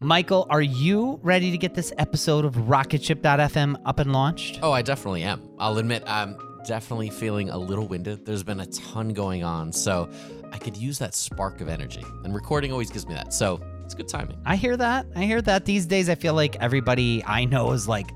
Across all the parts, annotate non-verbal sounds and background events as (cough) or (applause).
Michael, are you ready to get this episode of Rocketship.fm up and launched? Oh, I definitely am. I'll admit I'm definitely feeling a little winded. There's been a ton going on, so I could use that spark of energy. And recording always gives me that. So it's good timing. I hear that. I hear that. These days, I feel like everybody I know is like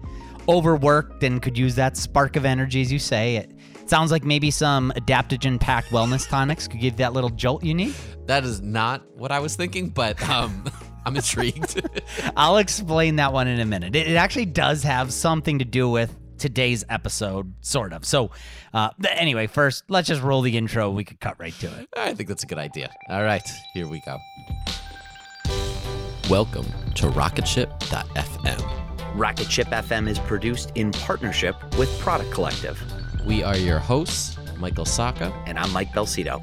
overworked and could use that spark of energy, as you say. It sounds like maybe some adaptogen packed wellness tonics could give that little jolt you need. That is not what I was thinking, but um, (laughs) I'm intrigued. (laughs) I'll explain that one in a minute. It, it actually does have something to do with today's episode, sort of. So, uh, anyway, first, let's just roll the intro. We could cut right to it. I think that's a good idea. All right, here we go. Welcome to Rocketship.fm. Rocketship FM is produced in partnership with Product Collective. We are your hosts, Michael Sacca. And I'm Mike Belsito.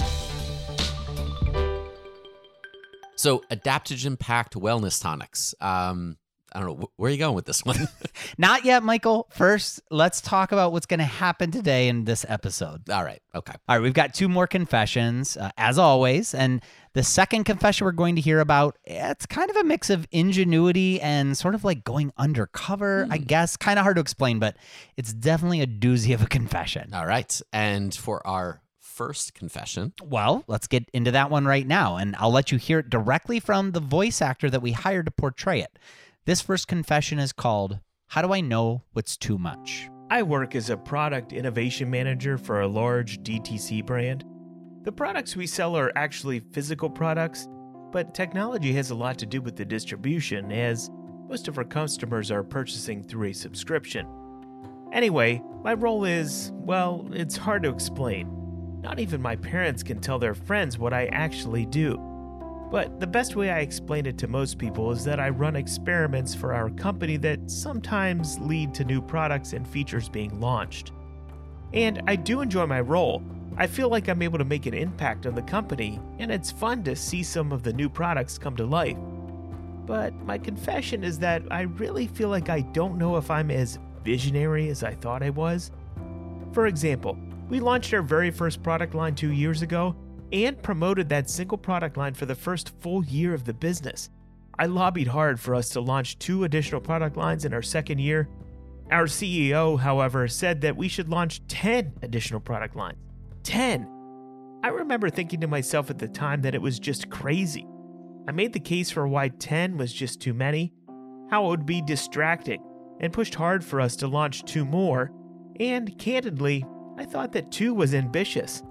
So, adaptogen packed wellness tonics. Um, I don't know. Where are you going with this one? (laughs) Not yet, Michael. First, let's talk about what's going to happen today in this episode. All right. Okay. All right. We've got two more confessions, uh, as always. And the second confession we're going to hear about, it's kind of a mix of ingenuity and sort of like going undercover, I guess. Kind of hard to explain, but it's definitely a doozy of a confession. All right. And for our first confession, Well, let's get into that one right now. And I'll let you hear it directly from the voice actor that we hired to portray it. This first confession is called How Do I Know What's Too Much? I work as a product innovation manager for a large DTC brand. The products we sell are actually physical products, but technology has a lot to do with the distribution, as most of our customers are purchasing through a subscription. Anyway, my role is, well, it's hard to explain. Not even my parents can tell their friends what I actually do. But the best way I explain it to most people is that I run experiments for our company that sometimes lead to new products and features being launched. And I do enjoy my role. I feel like I'm able to make an impact on the company, and it's fun to see some of the new products come to life. But my confession is that I really feel like I don't know if I'm as visionary as I thought I was. For example, we launched our very first product line two years ago and promoted that single product line for the first full year of the business. I lobbied hard for us to launch two additional product lines in our second year. Our CEO, however, said that we should launch 10 additional product lines. 10! I remember thinking to myself at the time that it was just crazy. I made the case for why 10 was just too many, how it would be distracting, and pushed hard for us to launch two more, and candidly, I thought that two was ambitious.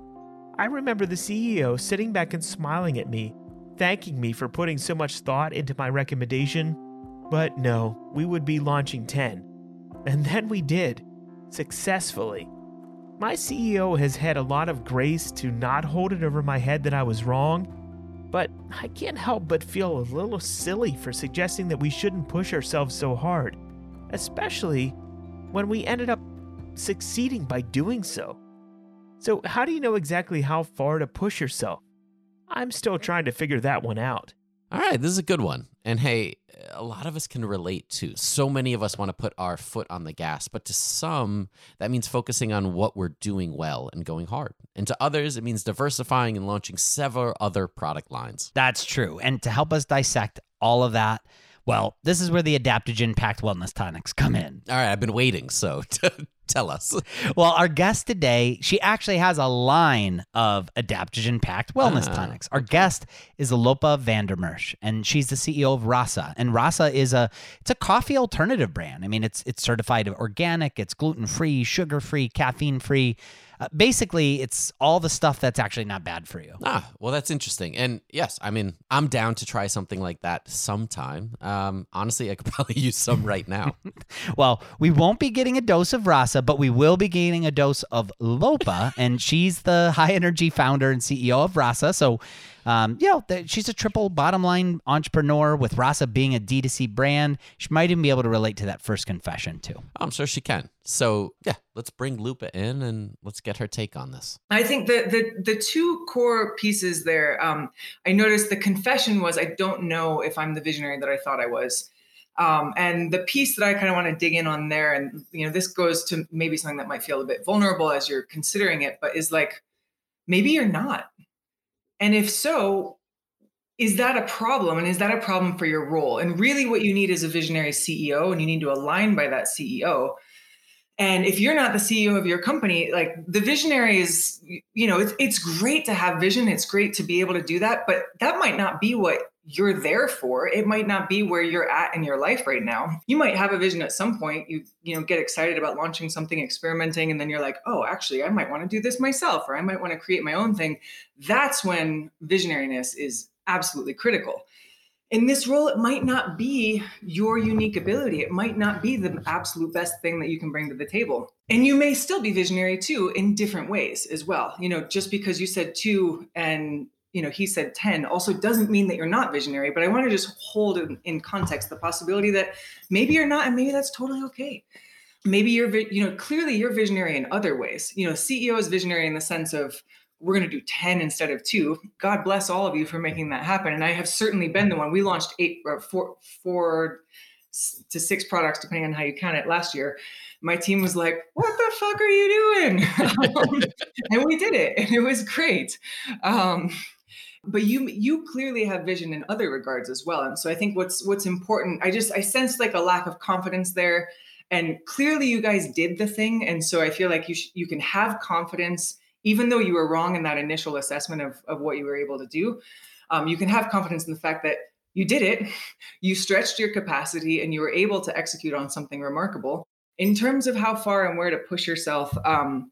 I remember the CEO sitting back and smiling at me, thanking me for putting so much thought into my recommendation. But no, we would be launching 10. And then we did, successfully. My CEO has had a lot of grace to not hold it over my head that I was wrong, but I can't help but feel a little silly for suggesting that we shouldn't push ourselves so hard, especially when we ended up succeeding by doing so. So, how do you know exactly how far to push yourself? I'm still trying to figure that one out. All right, this is a good one. And hey, a lot of us can relate to. So many of us want to put our foot on the gas, but to some, that means focusing on what we're doing well and going hard. And to others, it means diversifying and launching several other product lines. That's true. And to help us dissect all of that, well, this is where the adaptogen packed wellness tonics come in. All right, I've been waiting, so (laughs) (laughs) tell us. Well, our guest today, she actually has a line of adaptogen packed wellness Ah, tonics. Our guest is Alopa Vandermersch, and she's the CEO of Rasa. And Rasa is a it's a coffee alternative brand. I mean, it's it's certified organic, it's gluten free, sugar free, caffeine free. Uh, basically, it's all the stuff that's actually not bad for you. Ah, well, that's interesting. And yes, I mean, I'm down to try something like that sometime. Um, honestly, I could (laughs) probably use some right now. (laughs) Well, we won't be getting a dose of Rasa, but we will be gaining a dose of Lopa, and she's the high energy founder and CEO of Rasa. So, um, you know, th- she's a triple bottom line entrepreneur with Rasa being a D2C brand. She might even be able to relate to that first confession too. I'm sure she can. So yeah, let's bring Lopa in and let's get her take on this. I think the the the two core pieces there. Um, I noticed the confession was I don't know if I'm the visionary that I thought I was, um, and the piece that I kind of want to dig in on there, and you know, this goes to maybe something that might feel a bit vulnerable as you're considering it, but is like maybe you're not, and if so. Is that a problem? And is that a problem for your role? And really, what you need is a visionary CEO, and you need to align by that CEO. And if you're not the CEO of your company, like the visionary is, you know, it's, it's great to have vision. It's great to be able to do that, but that might not be what you're there for. It might not be where you're at in your life right now. You might have a vision at some point. You, you know, get excited about launching something, experimenting, and then you're like, oh, actually, I might want to do this myself, or I might want to create my own thing. That's when visionariness is absolutely critical in this role, it might not be your unique ability. It might not be the absolute best thing that you can bring to the table. And you may still be visionary too in different ways as well. You know, just because you said two and you know he said 10 also doesn't mean that you're not visionary but i want to just hold in, in context the possibility that maybe you're not and maybe that's totally okay maybe you're you know clearly you're visionary in other ways you know ceo is visionary in the sense of we're going to do 10 instead of two. God bless all of you for making that happen. And I have certainly been the one. We launched eight or four, four to six products, depending on how you count it last year. My team was like, what the fuck are you doing? um, (laughs) and we did it and it was great. Um, but you you clearly have vision in other regards as well. And so I think what's what's important, I just I sense like a lack of confidence there. And clearly you guys did the thing. And so I feel like you sh- you can have confidence even though you were wrong in that initial assessment of, of what you were able to do, um, you can have confidence in the fact that you did it, (laughs) you stretched your capacity, and you were able to execute on something remarkable. In terms of how far and where to push yourself, um,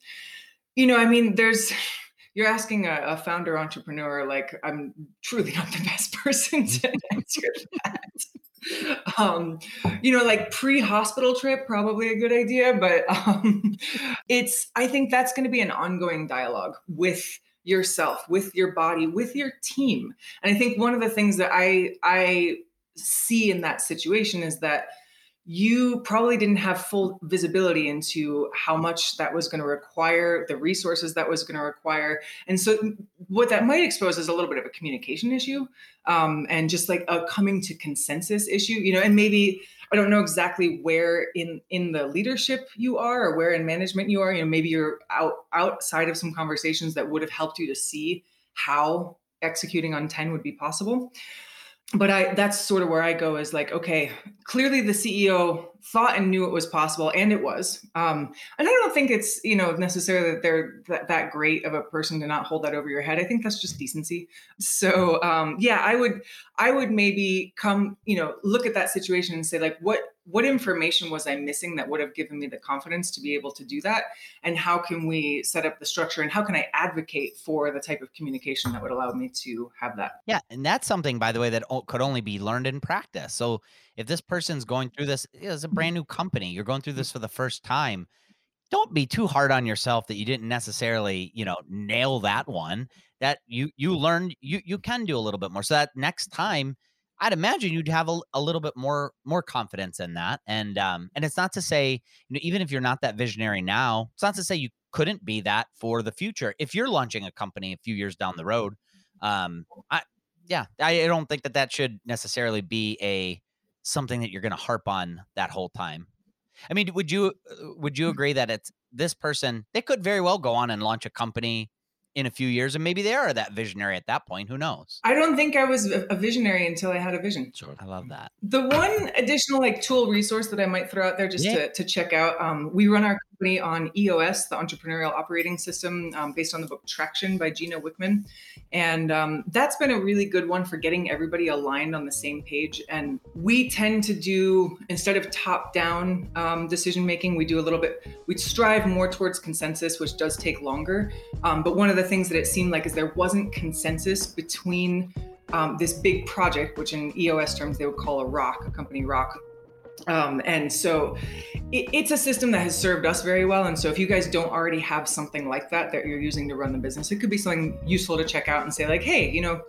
you know, I mean, there's, you're asking a, a, founder entrepreneur, like, I'm truly not the best (laughs) person to (laughs) answer that. um, you know, like pre-hospital trip, probably a good idea, but um, it's I think that's going to be an ongoing dialogue with yourself, with your body, with your team. And I think one of the things that I I see in that situation is that you probably didn't have full visibility into how much that was going to require, the resources that was going to require. And so, what that might expose is a little bit of a communication issue um, and just like a coming to consensus issue, you know, and maybe. I don't know exactly where in in the leadership you are or where in management you are. You know, maybe you're out outside of some conversations that would have helped you to see how executing on 10 would be possible but I that's sort of where I go is like, okay, clearly the CEO thought and knew it was possible, and it was. Um, and I don't think it's you know necessarily that they're that, that great of a person to not hold that over your head. I think that's just decency. So um, yeah, I would I would maybe come you know look at that situation and say like, what what information was I missing that would have given me the confidence to be able to do that? And how can we set up the structure and how can I advocate for the type of communication that would allow me to have that? Yeah. And that's something, by the way, that could only be learned in practice. So if this person's going through this, mm-hmm. Brand new company, you're going through this for the first time. Don't be too hard on yourself that you didn't necessarily, you know, nail that one. That you you learned you you can do a little bit more. So that next time I'd imagine you'd have a, a little bit more more confidence in that. And um, and it's not to say, you know, even if you're not that visionary now, it's not to say you couldn't be that for the future. If you're launching a company a few years down the road, um, I yeah, I don't think that that should necessarily be a something that you're going to harp on that whole time. I mean, would you uh, would you mm. agree that it's this person? They could very well go on and launch a company in a few years, and maybe they are that visionary at that point. Who knows? I don't think I was a visionary until I had a vision. Sure, I love that. The one additional like tool resource that I might throw out there just yeah. to, to check out. Um, we run our company on EOS, the Entrepreneurial Operating System, um, based on the book Traction by Gino Wickman, and um, that's been a really good one for getting everybody aligned on the same page. And we tend to do instead of top-down um, decision making, we do a little bit. We strive more towards consensus, which does take longer. Um, but one of the things that it seemed like is there wasn't consensus between um, this big project, which in EOS terms they would call a rock, a company rock. Um, and so it, it's a system that has served us very well. And so if you guys don't already have something like that that you're using to run the business, it could be something useful to check out and say like, hey, you know,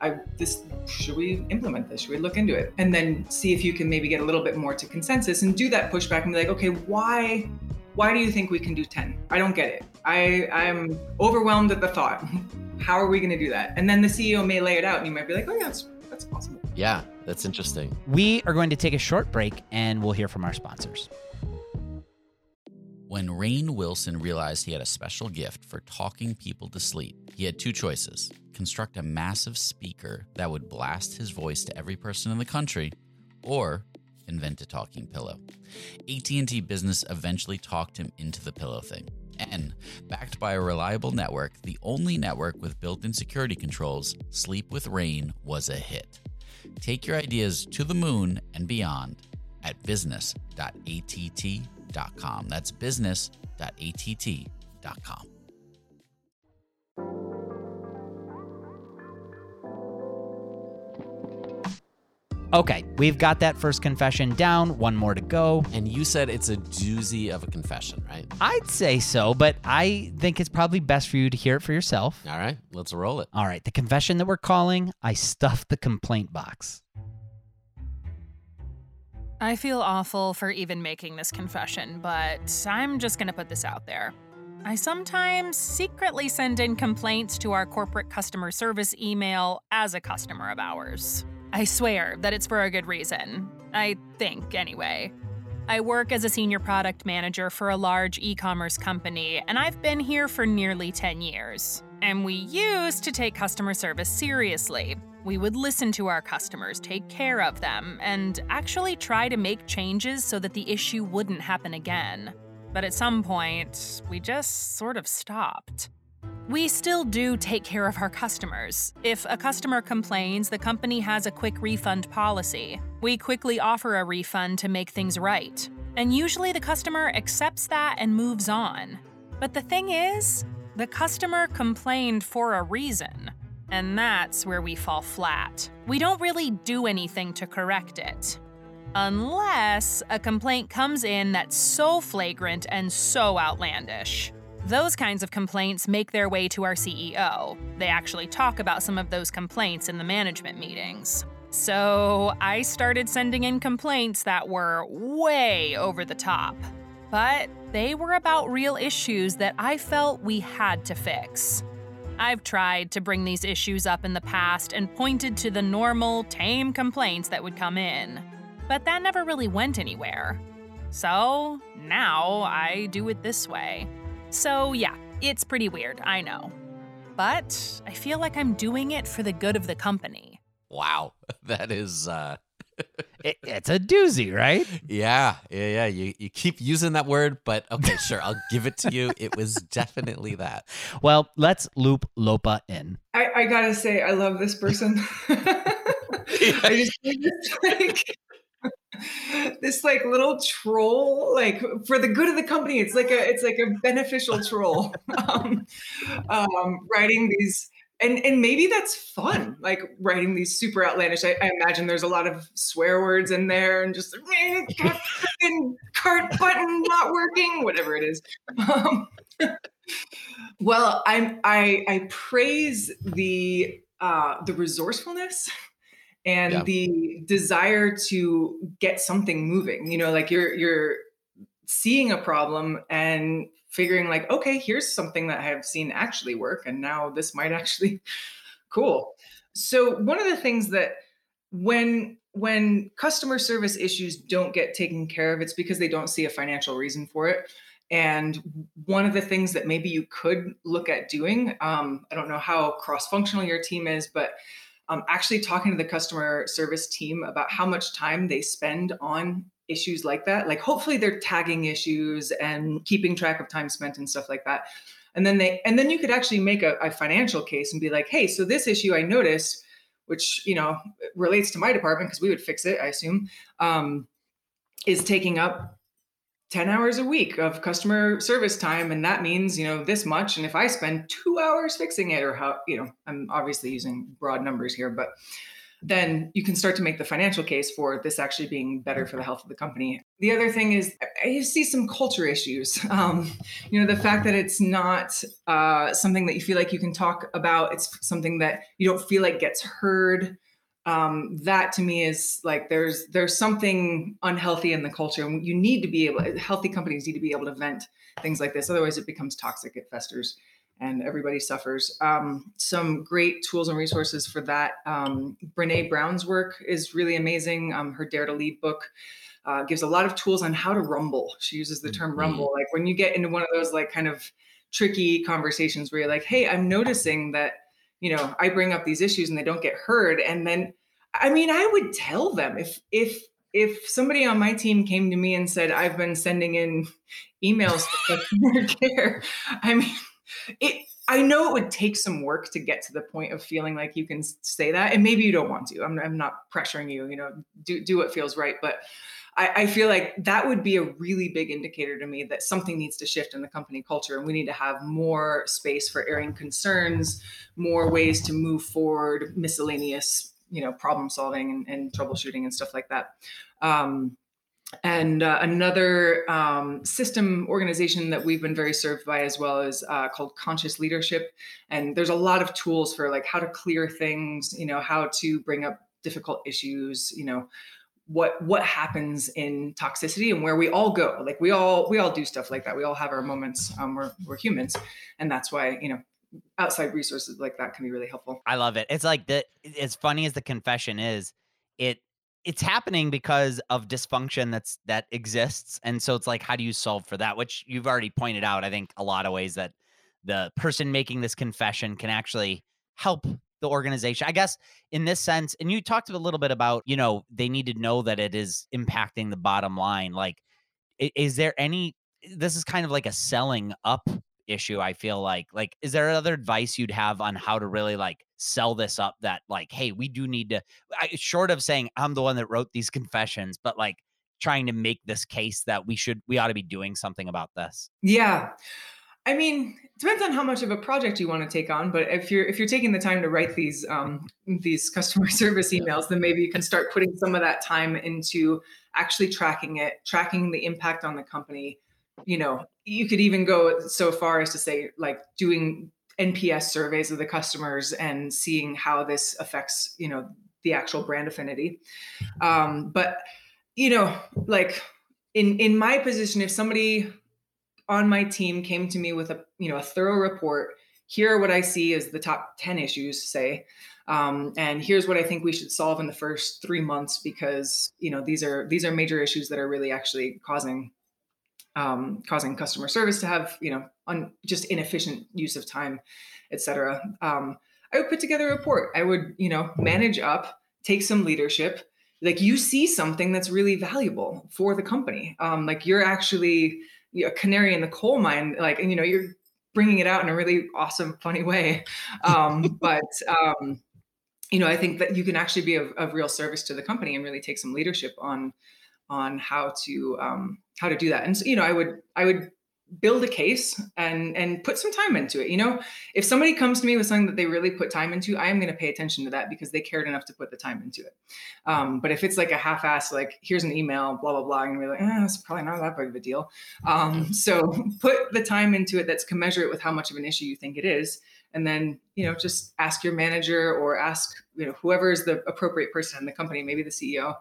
I this should we implement this? Should we look into it? And then see if you can maybe get a little bit more to consensus and do that pushback and be like, okay, why why do you think we can do 10? I don't get it. I, I'm overwhelmed at the thought. (laughs) How are we going to do that? And then the CEO may lay it out and you might be like, oh, yeah, that's, that's possible. Yeah, that's interesting. We are going to take a short break and we'll hear from our sponsors. When Rainn Wilson realized he had a special gift for talking people to sleep, he had two choices construct a massive speaker that would blast his voice to every person in the country, or invent a talking pillow. AT&T Business eventually talked him into the pillow thing. And backed by a reliable network, the only network with built-in security controls, Sleep with Rainn was a hit. Take your ideas to the moon and beyond at business.att.com. That's business.att.com. Okay, we've got that first confession down. One more to go. And you said it's a doozy of a confession, right? I'd say so, but I think it's probably best for you to hear it for yourself. All right, let's roll it. All right, the confession that we're calling I stuffed the complaint box. I feel awful for even making this confession, but I'm just going to put this out there. I sometimes secretly send in complaints to our corporate customer service email as a customer of ours. I swear that it's for a good reason. I think, anyway. I work as a senior product manager for a large e commerce company, and I've been here for nearly 10 years. And we used to take customer service seriously. We would listen to our customers, take care of them, and actually try to make changes so that the issue wouldn't happen again. But at some point, we just sort of stopped. We still do take care of our customers. If a customer complains, the company has a quick refund policy. We quickly offer a refund to make things right. And usually the customer accepts that and moves on. But the thing is, the customer complained for a reason. And that's where we fall flat. We don't really do anything to correct it. Unless a complaint comes in that's so flagrant and so outlandish. Those kinds of complaints make their way to our CEO. They actually talk about some of those complaints in the management meetings. So I started sending in complaints that were way over the top. But they were about real issues that I felt we had to fix. I've tried to bring these issues up in the past and pointed to the normal, tame complaints that would come in. But that never really went anywhere. So now I do it this way. So yeah, it's pretty weird, I know. But I feel like I'm doing it for the good of the company. Wow. (laughs) That is uh (laughs) It, it's a doozy, right? yeah, yeah, yeah. You you keep using that word, but okay, (laughs) sure, I'll give it to you. It was definitely that. Well, let's loop Lopa in. I, I gotta say, I love this person. I just think it's like this like little troll, like for the good of the company. It's like a it's like a beneficial troll. (laughs) um, um, writing these and and maybe that's fun like writing these super outlandish I, I, imagine there's a lot of swear words in there and just fucking cart button not working whatever it is um, (laughs) well i'm i i praise the uh the resourcefulness and yeah. the desire to get something moving you know like you're you're seeing a problem and figuring like okay here's something that i have seen actually work and now this might actually (laughs) cool so one of the things that when when customer service issues don't get taken care of it's because they don't see a financial reason for it and one of the things that maybe you could look at doing um, i don't know how cross functional your team is but um, actually talking to the customer service team about how much time they spend on issues like that. Like hopefully they're tagging issues and keeping track of time spent and stuff like that. And then they and then you could actually make a, a financial case and be like hey so this issue i noticed which you know relates to my department because we would fix it i assume um, is taking up 10 hours a week of customer service time and that means you know this much and if i spend two hours fixing it or how you know i'm obviously using broad numbers here but then you can start to make the financial case for this actually being better for the health of the company. The other thing is, I see some culture issues. (laughs) Um, you know, the fact that it's not uh, something that you feel like you can talk about, it's something that you don't feel like gets heard. Um, that to me is like there's there's something unhealthy in the culture, and you need to be able. Healthy companies need to be able to vent things like this, otherwise it becomes toxic. It festers and everybody suffers. Um, some great tools and resources for that. Um, Brene Brown's work is really amazing. Um, her Dare to Lead book uh, gives a lot of tools on how to rumble. She uses the term mm-hmm. rumble. Like when you get into one of those like kind of tricky conversations where you're like, hey, I'm noticing that, you know, I bring up these issues and they don't get heard. And then, I mean, I would tell them if, if, if somebody on my team came to me and said, I've been sending in emails (laughs) to customer care, (laughs) I mean, it I know it would take some work to get to the point of feeling like you can say that, and maybe you don't want to. I'm, I'm not pressuring you. You know, do do what feels right, but I, I, feel like that would be a really big indicator to me that something needs to shift in the company culture, and we need to have more space for airing concerns, more ways to move forward, miscellaneous, you know, problem solving and, and troubleshooting and stuff like that. Um, and uh, another um, system organization that we've been very served by as well is uh, called conscious leadership. And there's a lot of tools for like how to clear things you know how to bring up difficult issues you know what what happens in toxicity and where we all go. Like we all we all do stuff like that. We all have our moments. Um, we're, we're humans. And that's why you know outside resources like that can be really helpful. I love it. It's like the as funny as the confession is it it's happening because of dysfunction that's that exists and so it's like how do you solve for that? Which you've already pointed out i think a lot of ways that the person making this confession can actually help the organization. I guess in this sense and you talked a little bit about you know they need to know that it is impacting the bottom line like is there any this is kind of like a selling up issue i feel like like is there other advice you'd have on how to really like sell this up that like hey we do need to I, short of saying i'm the one that wrote these confessions but like trying to make this case that we should we ought to be doing something about this yeah I mean, it depends on how much of a project you want to take on. But if you're if you're taking the time to write these um, (laughs) these customer (laughs) service emails, then maybe you can start putting some of that time into actually tracking it, tracking the impact on the company, you know, you could even go so far as to say like doing NPS surveys of the customers and seeing how this affects, you know, the actual brand affinity. Um, but you know, like in in my position, if somebody on my team came to me with a you know a thorough report, here what I see is the top ten issues, say, um, and here's what I think we should solve in the first three months because you know these are these are major issues that are really actually causing um, causing customer service to have you know un, just inefficient use of time, etc. Um, I would put together a report. I would you know manage up, take some leadership. Like you see something that's really valuable for the company. Um, like you're actually a canary in the coal mine. Like and you know you're bringing it out in a really awesome, funny way. Um, (laughs) but um, you know, I think that you can actually be of, of real service to the company and really take some leadership on on how to um, how to do that. And so, you know, I would I would build a case and and put some time into it. You know, if somebody comes to me with something that they really put time into, I am going to pay attention to that because they cared enough to put the time into it. Um, but if it's like a half-ass, like here's an email, blah blah blah, gonna be like, eh, that's probably not that big of a deal. Um, so put the time into it that's commensurate with how much of an issue you think it is and then you know just ask your manager or ask you know whoever is the appropriate person in the company maybe the ceo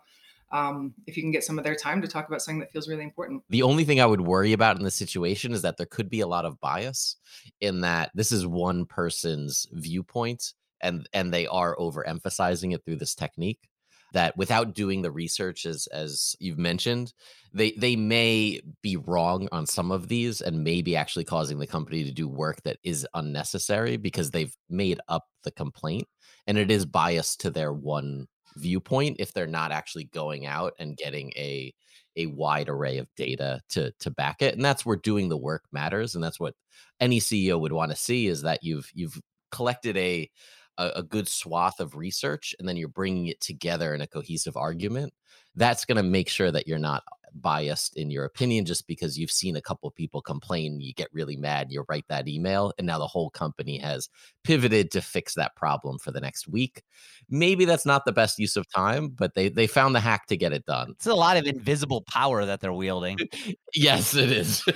um, if you can get some of their time to talk about something that feels really important. The only thing i would worry about in this situation is that there could be a lot of bias in that this is one person's viewpoint and and they are overemphasizing it through this technique that without doing the research as as you've mentioned they they may be wrong on some of these and maybe actually causing the company to do work that is unnecessary because they've made up the complaint and it is biased to their one viewpoint if they're not actually going out and getting a a wide array of data to to back it and that's where doing the work matters and that's what any CEO would want to see is that you've you've collected a a, good swath of research and then you're bringing it together in a cohesive argument that's going to make sure that you're not biased in your opinion just because you've seen a couple of people complain you get really mad you write that email and now the whole company has pivoted to fix that problem for the next week. Maybe that's not the best use of time but they they found the hack to get it done. It's a lot of invisible power that they're wielding. (laughs) yes it is. (laughs)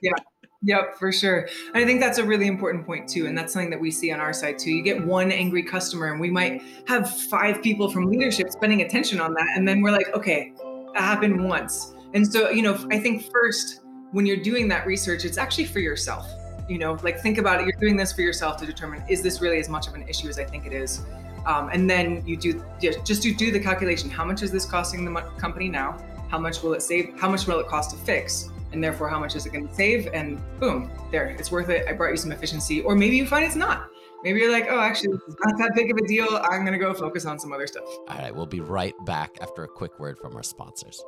Yeah Yep, for sure. And I think that's a really important point too. And that's something that we see on our side too. You get one angry customer, and we might have five people from leadership spending attention on that. And then we're like, okay, that happened once. And so, you know, I think first, when you're doing that research, it's actually for yourself. You know, like think about it. You're doing this for yourself to determine is this really as much of an issue as I think it is? Um, and then you do just do, do the calculation. How much is this costing the company now? How much will it save? How much will it cost to fix? And therefore how much is it going to save? And boom there it's worth it. I brought you some efficiency. Or maybe you find it's not. Maybe you're like oh actually is not that big of a deal. I'm going to go focus on some other stuff. All right we'll be right back after a quick word from our sponsors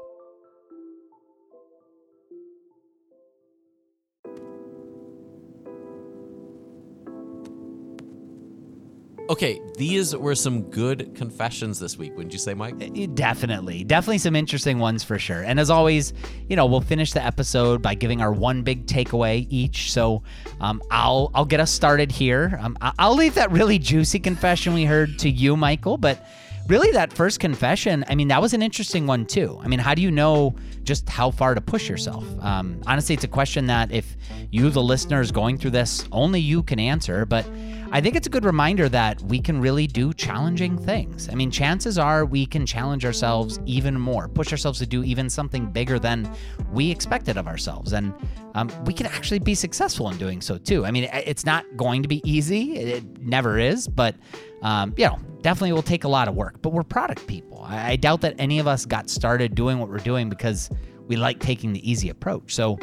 Okay, these were some good confessions this week, wouldn't you say, Mike? Definitely. Definitely some interesting ones for sure. And as always, you know, we'll finish the episode by giving our one big takeaway each. So um, I'll I'll get us started here. Um, I'll leave that really juicy confession we heard to you, Michael, but really that first confession i mean that was an interesting one too i mean how do you know just how far to push yourself um, honestly it's a question that if you the listener is going through this only you can answer but I think it's a good reminder that we can really do challenging things. I mean, chances are we can challenge ourselves even more, push ourselves to do even something bigger than we expected of ourselves. And um, we can actually be successful in doing so too. I mean, it's not going to be easy, it never is, but, um, you know, definitely will take a lot of work. But we're product people. I, I doubt that any of us got started doing what we're doing because we like taking the easy approach. So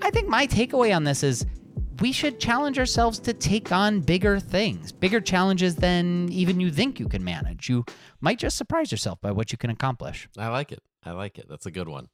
I think my takeaway on this is we should challenge ourselves to take on bigger things, bigger challenges than even you think you can manage. You might just surprise yourself by what you can accomplish. I like it. I like it. That's a good one.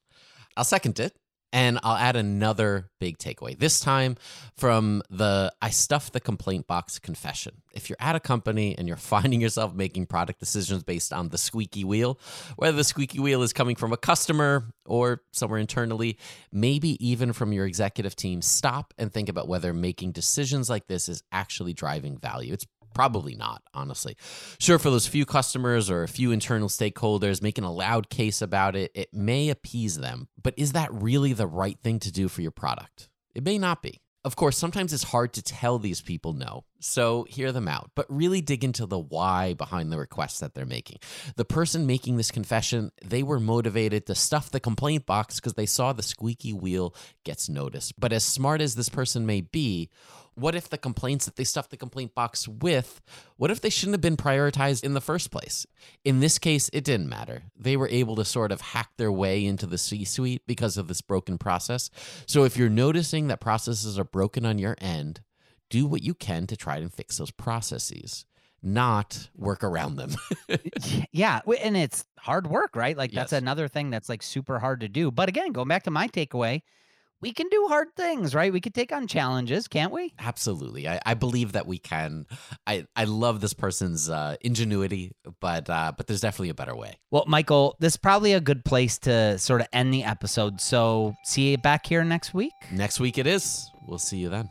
I'll second it. And I'll add another big takeaway, this time from the I stuffed the complaint box confession. If you're at a company and you're (laughs) finding yourself making product decisions based on the squeaky wheel, whether the squeaky wheel is coming from a customer or somewhere internally, maybe even from your executive team, stop and think about whether making decisions like this is actually driving value. It's Probably not, honestly. Sure, for those few customers or a few internal stakeholders making a loud case about it, it may appease them. But is that really the right thing to do for your product? It may not be. Of course, sometimes it's hard to tell these people no, so hear them out, but really dig into the why behind the requests that they're making. The person making this confession, they were motivated to stuff the complaint box because they saw the squeaky wheel gets noticed. But as smart as this person may be, what if the complaints that they stuffed the complaint box with, what if they shouldn't have been prioritized in the first place? In this case, it didn't matter. They were able to sort of hack their way into the C suite because of this broken process. So if you're noticing that processes are broken on your end, do what you can to try and fix those processes not work around them. (laughs) yeah, and it's hard work, right? Like that's Yes. another thing that's like super hard to do. But again, going back to my takeaway, we can do hard things, right? We can take on challenges, can't we? Absolutely. I, I believe that we can. I, I love this person's uh, ingenuity, but uh, but there's definitely a better way. Well, Michael, this is probably a good place to sort of end the episode. So see you back here next week. Next week it is. We'll see you then.